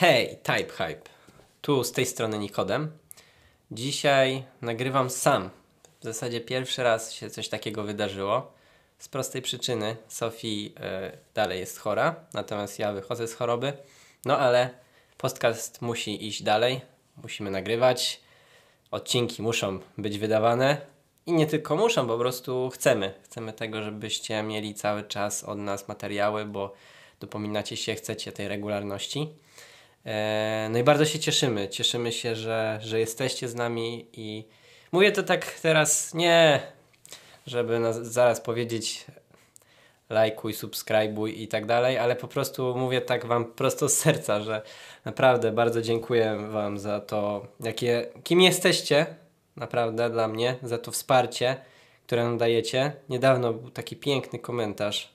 Hej, Type Hype. Tu z tej strony Nikodem. Dzisiaj nagrywam sam. W zasadzie pierwszy raz się coś takiego wydarzyło. Z prostej przyczyny Sofii e, dalej jest chora, natomiast ja wychodzę z choroby. No ale podcast musi iść dalej. Musimy nagrywać. Odcinki muszą być wydawane. I nie tylko muszą, po prostu chcemy. Chcemy tego, żebyście mieli cały czas od nas materiały, bo dopominacie się, chcecie tej regularności. E, no i bardzo się cieszymy. Cieszymy się, że, że jesteście z nami i mówię to tak teraz nie, żeby zaraz powiedzieć lajkuj, subskrybuj i tak dalej, ale po prostu mówię tak wam prosto z serca, że naprawdę bardzo dziękuję wam za to, jakie, kim jesteście, naprawdę dla mnie, za to wsparcie, które nam dajecie. Niedawno był taki piękny komentarz,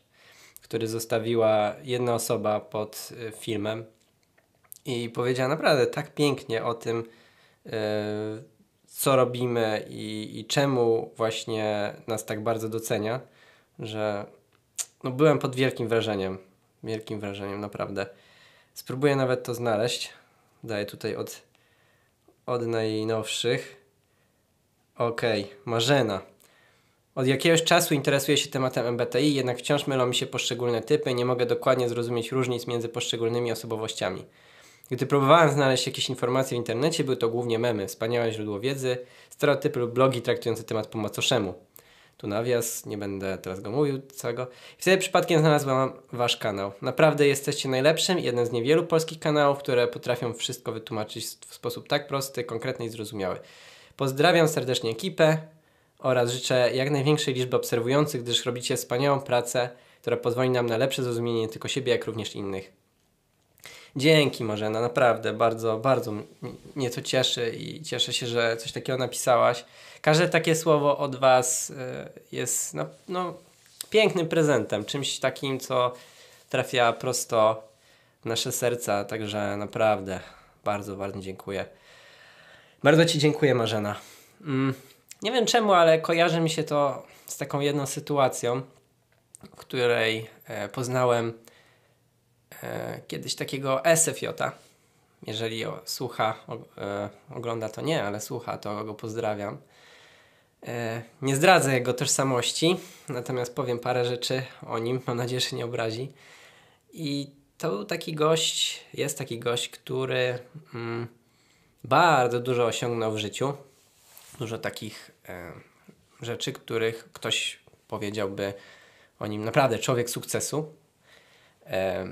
który zostawiła jedna osoba pod y, filmem i powiedziała naprawdę tak pięknie o tym, yy, co robimy i, i czemu właśnie nas tak bardzo docenia, że no, byłem pod wielkim wrażeniem. Wielkim wrażeniem, naprawdę. Spróbuję nawet to znaleźć. Daję tutaj od, od najnowszych. Okej, okay. Marzena. Od jakiegoś czasu interesuję się tematem MBTI, jednak wciąż mylą mi się poszczególne typy i nie mogę dokładnie zrozumieć różnic między poszczególnymi osobowościami. Gdy próbowałem znaleźć jakieś informacje w internecie, były to głównie memy, wspaniałe źródło wiedzy, stereotypy lub blogi traktujące temat po macoszemu. Tu nawias, nie będę teraz go mówił całego. I wtedy przypadkiem znalazłem wasz kanał. Naprawdę jesteście najlepszym, jeden z niewielu polskich kanałów, które potrafią wszystko wytłumaczyć w sposób tak prosty, konkretny i zrozumiały. Pozdrawiam serdecznie ekipę oraz życzę jak największej liczby obserwujących, gdyż robicie wspaniałą pracę, która pozwoli nam na lepsze zrozumienie nie tylko siebie, jak również innych. Dzięki Marzena, naprawdę bardzo, bardzo mnie to cieszy i cieszę się, że coś takiego napisałaś. Każde takie słowo od Was y, jest no, no, pięknym prezentem, czymś takim, co trafia prosto w nasze serca, także naprawdę bardzo, bardzo dziękuję. Bardzo Ci dziękuję Marzena. Mm, nie wiem czemu, ale kojarzy mi się to z taką jedną sytuacją, w której e, poznałem e, kiedyś takiego SFJ. Jeżeli słucha, e, ogląda to nie, ale słucha, to go pozdrawiam. E, nie zdradzę jego tożsamości, natomiast powiem parę rzeczy o nim. Mam nadzieję, że nie obrazi. I to był taki gość, jest taki gość, który mm, bardzo dużo osiągnął w życiu. Dużo takich e, rzeczy, których ktoś powiedziałby o nim naprawdę człowiek sukcesu. E,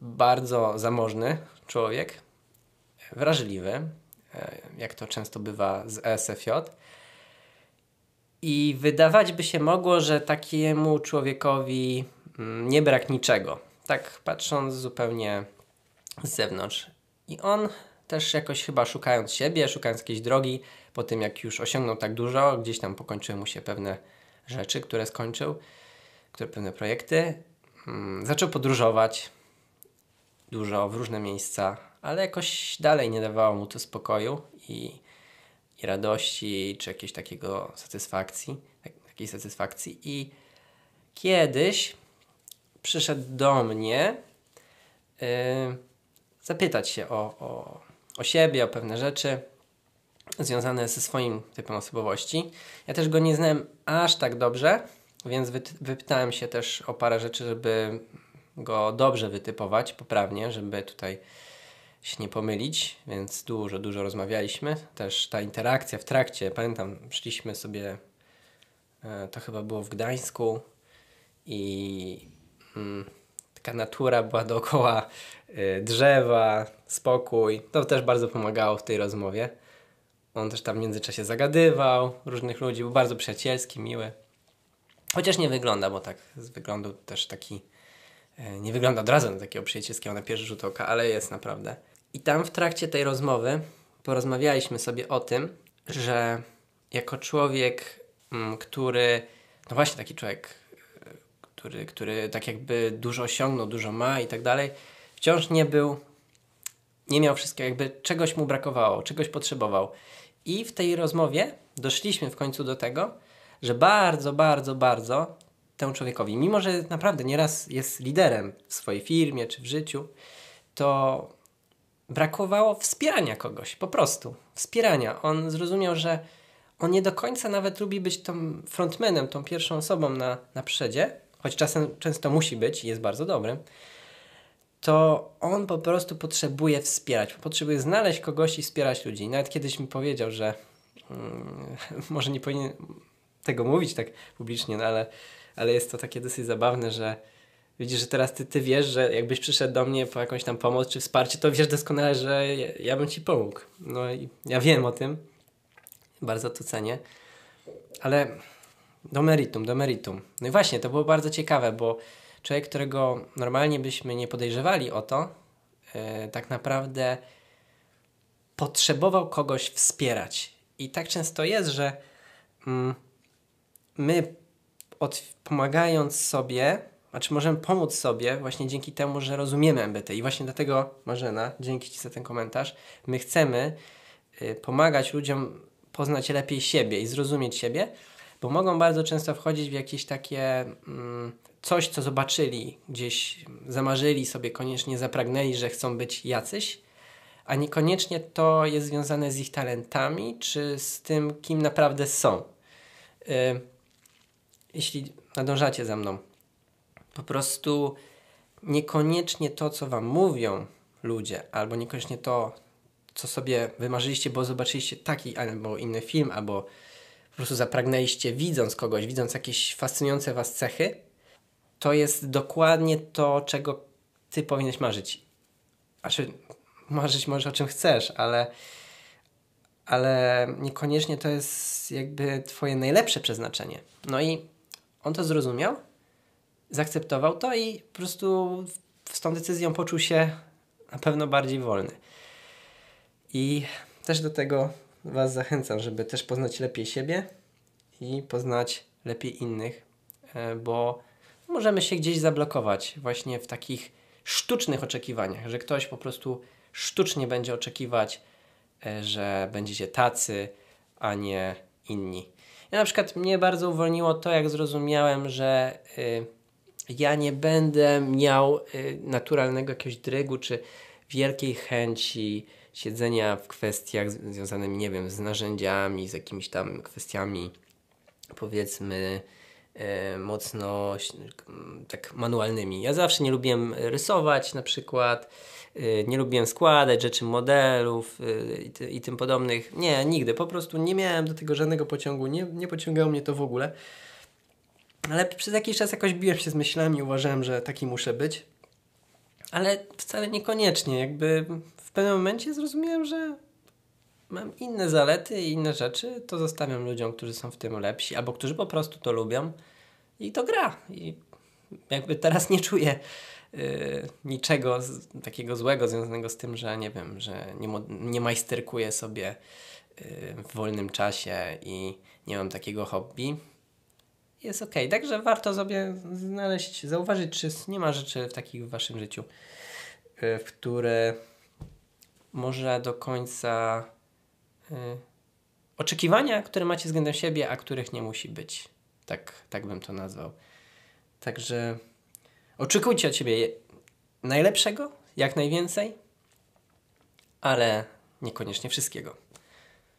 bardzo zamożny człowiek, wrażliwy, e, jak to często bywa z ESFJ. I wydawać by się mogło, że takiemu człowiekowi mm, nie brak niczego. Tak patrząc zupełnie z zewnątrz. I on też jakoś chyba szukając siebie, szukając jakiejś drogi, po tym jak już osiągnął tak dużo, gdzieś tam pokończyły mu się pewne rzeczy, które skończył, które pewne projekty, hmm, zaczął podróżować dużo w różne miejsca, ale jakoś dalej nie dawało mu to spokoju i, i radości, czy jakiegoś takiego satysfakcji, tak, takiej satysfakcji. I kiedyś przyszedł do mnie yy, zapytać się o, o, o siebie, o pewne rzeczy związane ze swoim typem osobowości. Ja też go nie znałem aż tak dobrze, więc wypytałem się też o parę rzeczy, żeby go dobrze wytypować, poprawnie, żeby tutaj się nie pomylić, więc dużo, dużo rozmawialiśmy. Też ta interakcja w trakcie, pamiętam, szliśmy sobie, e, to chyba było w Gdańsku i mm, taka natura była dookoła y, drzewa, spokój. To też bardzo pomagało w tej rozmowie. On też tam w międzyczasie zagadywał różnych ludzi, był bardzo przyjacielski, miły. Chociaż nie wygląda, bo tak z wyglądu też taki nie wygląda od razu na takiego przyjacielskiego na pierwszy rzut oka, ale jest naprawdę. I tam w trakcie tej rozmowy porozmawialiśmy sobie o tym, że jako człowiek, mm, który, no właśnie taki człowiek który, który tak jakby dużo osiągnął, dużo ma i tak dalej, wciąż nie był, nie miał wszystkiego, jakby czegoś mu brakowało, czegoś potrzebował. I w tej rozmowie doszliśmy w końcu do tego, że bardzo, bardzo, bardzo temu człowiekowi. Mimo, że naprawdę nieraz jest liderem w swojej firmie czy w życiu, to brakowało wspierania kogoś, po prostu wspierania. On zrozumiał, że on nie do końca nawet lubi być tą frontmanem, tą pierwszą osobą na, na choć czasem często musi być i jest bardzo dobrym, to on po prostu potrzebuje wspierać, potrzebuje znaleźć kogoś i wspierać ludzi. Nawet kiedyś mi powiedział, że hmm, może nie powinien tego mówić tak publicznie, no ale, ale jest to takie dosyć zabawne, że widzisz, że teraz ty, ty wiesz, że jakbyś przyszedł do mnie po jakąś tam pomoc czy wsparcie, to wiesz doskonale, że ja, ja bym ci pomógł. No i ja wiem o tym. Bardzo to cenię. Ale do meritum, do meritum. No i właśnie, to było bardzo ciekawe, bo człowiek, którego normalnie byśmy nie podejrzewali o to, yy, tak naprawdę potrzebował kogoś wspierać. I tak często jest, że yy, my od, pomagając sobie, znaczy możemy pomóc sobie właśnie dzięki temu, że rozumiemy MBT. I właśnie dlatego, Marzena, dzięki Ci za ten komentarz, my chcemy y, pomagać ludziom poznać lepiej siebie i zrozumieć siebie, bo mogą bardzo często wchodzić w jakieś takie mm, coś, co zobaczyli, gdzieś zamarzyli sobie, koniecznie zapragnęli, że chcą być jacyś, a niekoniecznie to jest związane z ich talentami, czy z tym, kim naprawdę są. Y, jeśli nadążacie za mną, po prostu niekoniecznie to, co wam mówią ludzie, albo niekoniecznie to, co sobie wymarzyliście, bo zobaczyliście taki albo inny film, albo po prostu zapragnęliście widząc kogoś, widząc jakieś fascynujące was cechy, to jest dokładnie to, czego ty powinieneś marzyć. Znaczy, marzyć może o czym chcesz, ale, ale niekoniecznie to jest jakby twoje najlepsze przeznaczenie. No i on to zrozumiał, zaakceptował to i po prostu z tą decyzją poczuł się na pewno bardziej wolny. I też do tego Was zachęcam, żeby też poznać lepiej siebie i poznać lepiej innych, e, bo możemy się gdzieś zablokować właśnie w takich sztucznych oczekiwaniach, że ktoś po prostu sztucznie będzie oczekiwać, e, że będziecie tacy, a nie inni. Ja na przykład mnie bardzo uwolniło to, jak zrozumiałem, że y, ja nie będę miał y, naturalnego jakiegoś drygu czy wielkiej chęci siedzenia w kwestiach związanymi, nie wiem, z narzędziami, z jakimiś tam kwestiami, powiedzmy, mocno tak manualnymi. Ja zawsze nie lubiłem rysować na przykład Y, nie lubiłem składać rzeczy, modelów y, i, tym podobnych. Nie, nigdy. Po prostu nie miałem do tego żadnego pociągu, nie, nie pociągało mnie to w ogóle. Ale przez jakiś czas jakoś biłem się z myślami, uważałem, że taki muszę być. Ale wcale niekoniecznie. Jakby w pewnym momencie zrozumiałem, że mam inne zalety i inne rzeczy, to zostawiam ludziom, którzy są w tym lepsi, albo którzy po prostu to lubią i to gra. I jakby teraz nie czuję Y, niczego z, takiego złego związanego z tym, że nie wiem, że nie, nie majsterkuję sobie y, w wolnym czasie i nie mam takiego hobby. Jest ok. Także warto sobie znaleźć, zauważyć, czy nie ma rzeczy w takich w waszym życiu, y, w które może do końca oczekiwania, które macie względem siebie, a których nie musi być. Tak, tak bym to nazwał. Także Oczekujcie od ciebie najlepszego, jak najwięcej, ale niekoniecznie wszystkiego.